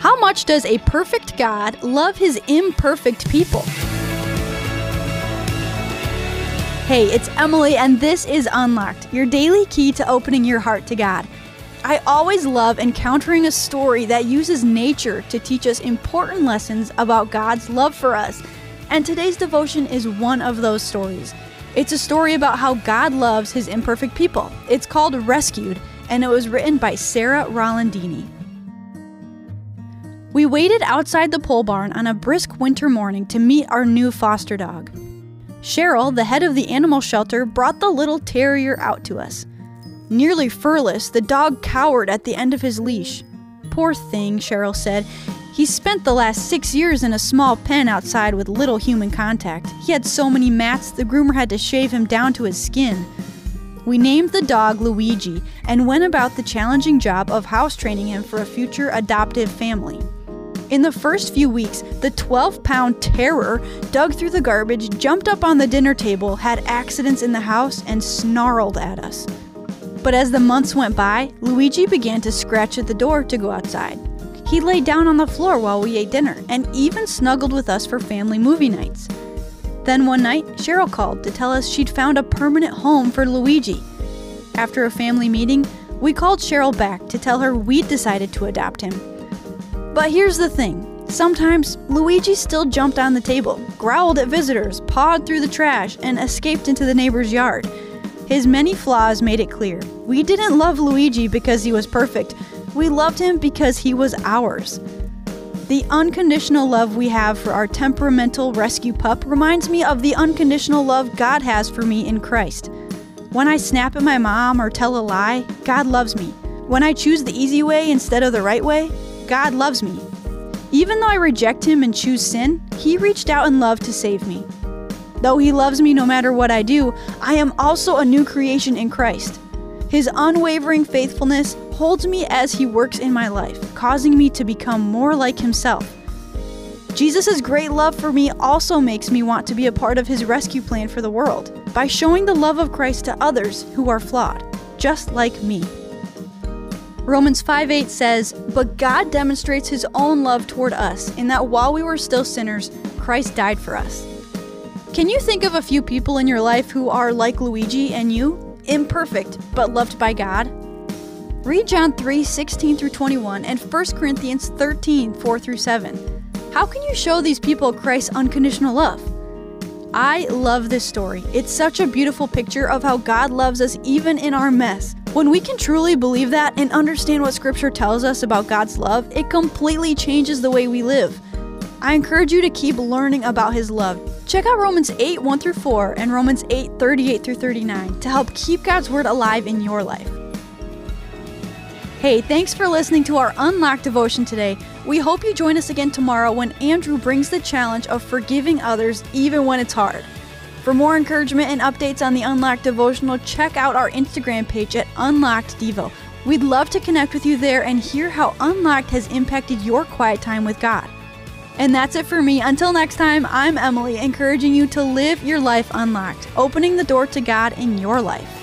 How much does a perfect God love his imperfect people? Hey, it's Emily, and this is Unlocked, your daily key to opening your heart to God. I always love encountering a story that uses nature to teach us important lessons about God's love for us. And today's devotion is one of those stories. It's a story about how God loves his imperfect people. It's called Rescued, and it was written by Sarah Rolandini. We waited outside the pole barn on a brisk winter morning to meet our new foster dog. Cheryl, the head of the animal shelter, brought the little terrier out to us. Nearly furless, the dog cowered at the end of his leash. Poor thing, Cheryl said. He spent the last six years in a small pen outside with little human contact. He had so many mats, the groomer had to shave him down to his skin. We named the dog Luigi and went about the challenging job of house training him for a future adoptive family. In the first few weeks, the 12 pound terror dug through the garbage, jumped up on the dinner table, had accidents in the house, and snarled at us. But as the months went by, Luigi began to scratch at the door to go outside. He lay down on the floor while we ate dinner and even snuggled with us for family movie nights. Then one night, Cheryl called to tell us she'd found a permanent home for Luigi. After a family meeting, we called Cheryl back to tell her we'd decided to adopt him. But here's the thing sometimes Luigi still jumped on the table, growled at visitors, pawed through the trash, and escaped into the neighbor's yard. His many flaws made it clear we didn't love Luigi because he was perfect, we loved him because he was ours. The unconditional love we have for our temperamental rescue pup reminds me of the unconditional love God has for me in Christ. When I snap at my mom or tell a lie, God loves me. When I choose the easy way instead of the right way, God loves me. Even though I reject Him and choose sin, He reached out in love to save me. Though He loves me no matter what I do, I am also a new creation in Christ. His unwavering faithfulness holds me as He works in my life, causing me to become more like Himself. Jesus' great love for me also makes me want to be a part of His rescue plan for the world by showing the love of Christ to others who are flawed, just like me. Romans 5:8 says, But God demonstrates his own love toward us, in that while we were still sinners, Christ died for us. Can you think of a few people in your life who are like Luigi and you? Imperfect, but loved by God? Read John 3 16 through 21 and 1 Corinthians 13 4 through 7. How can you show these people Christ's unconditional love? I love this story. It's such a beautiful picture of how God loves us even in our mess. When we can truly believe that and understand what Scripture tells us about God's love, it completely changes the way we live. I encourage you to keep learning about His love. Check out Romans 8 1 through 4 and Romans 8 38 through 39 to help keep God's Word alive in your life. Hey, thanks for listening to our Unlocked devotion today. We hope you join us again tomorrow when Andrew brings the challenge of forgiving others even when it's hard. For more encouragement and updates on the Unlocked devotional, check out our Instagram page at Unlocked Devo. We'd love to connect with you there and hear how Unlocked has impacted your quiet time with God. And that's it for me. Until next time, I'm Emily, encouraging you to live your life unlocked, opening the door to God in your life.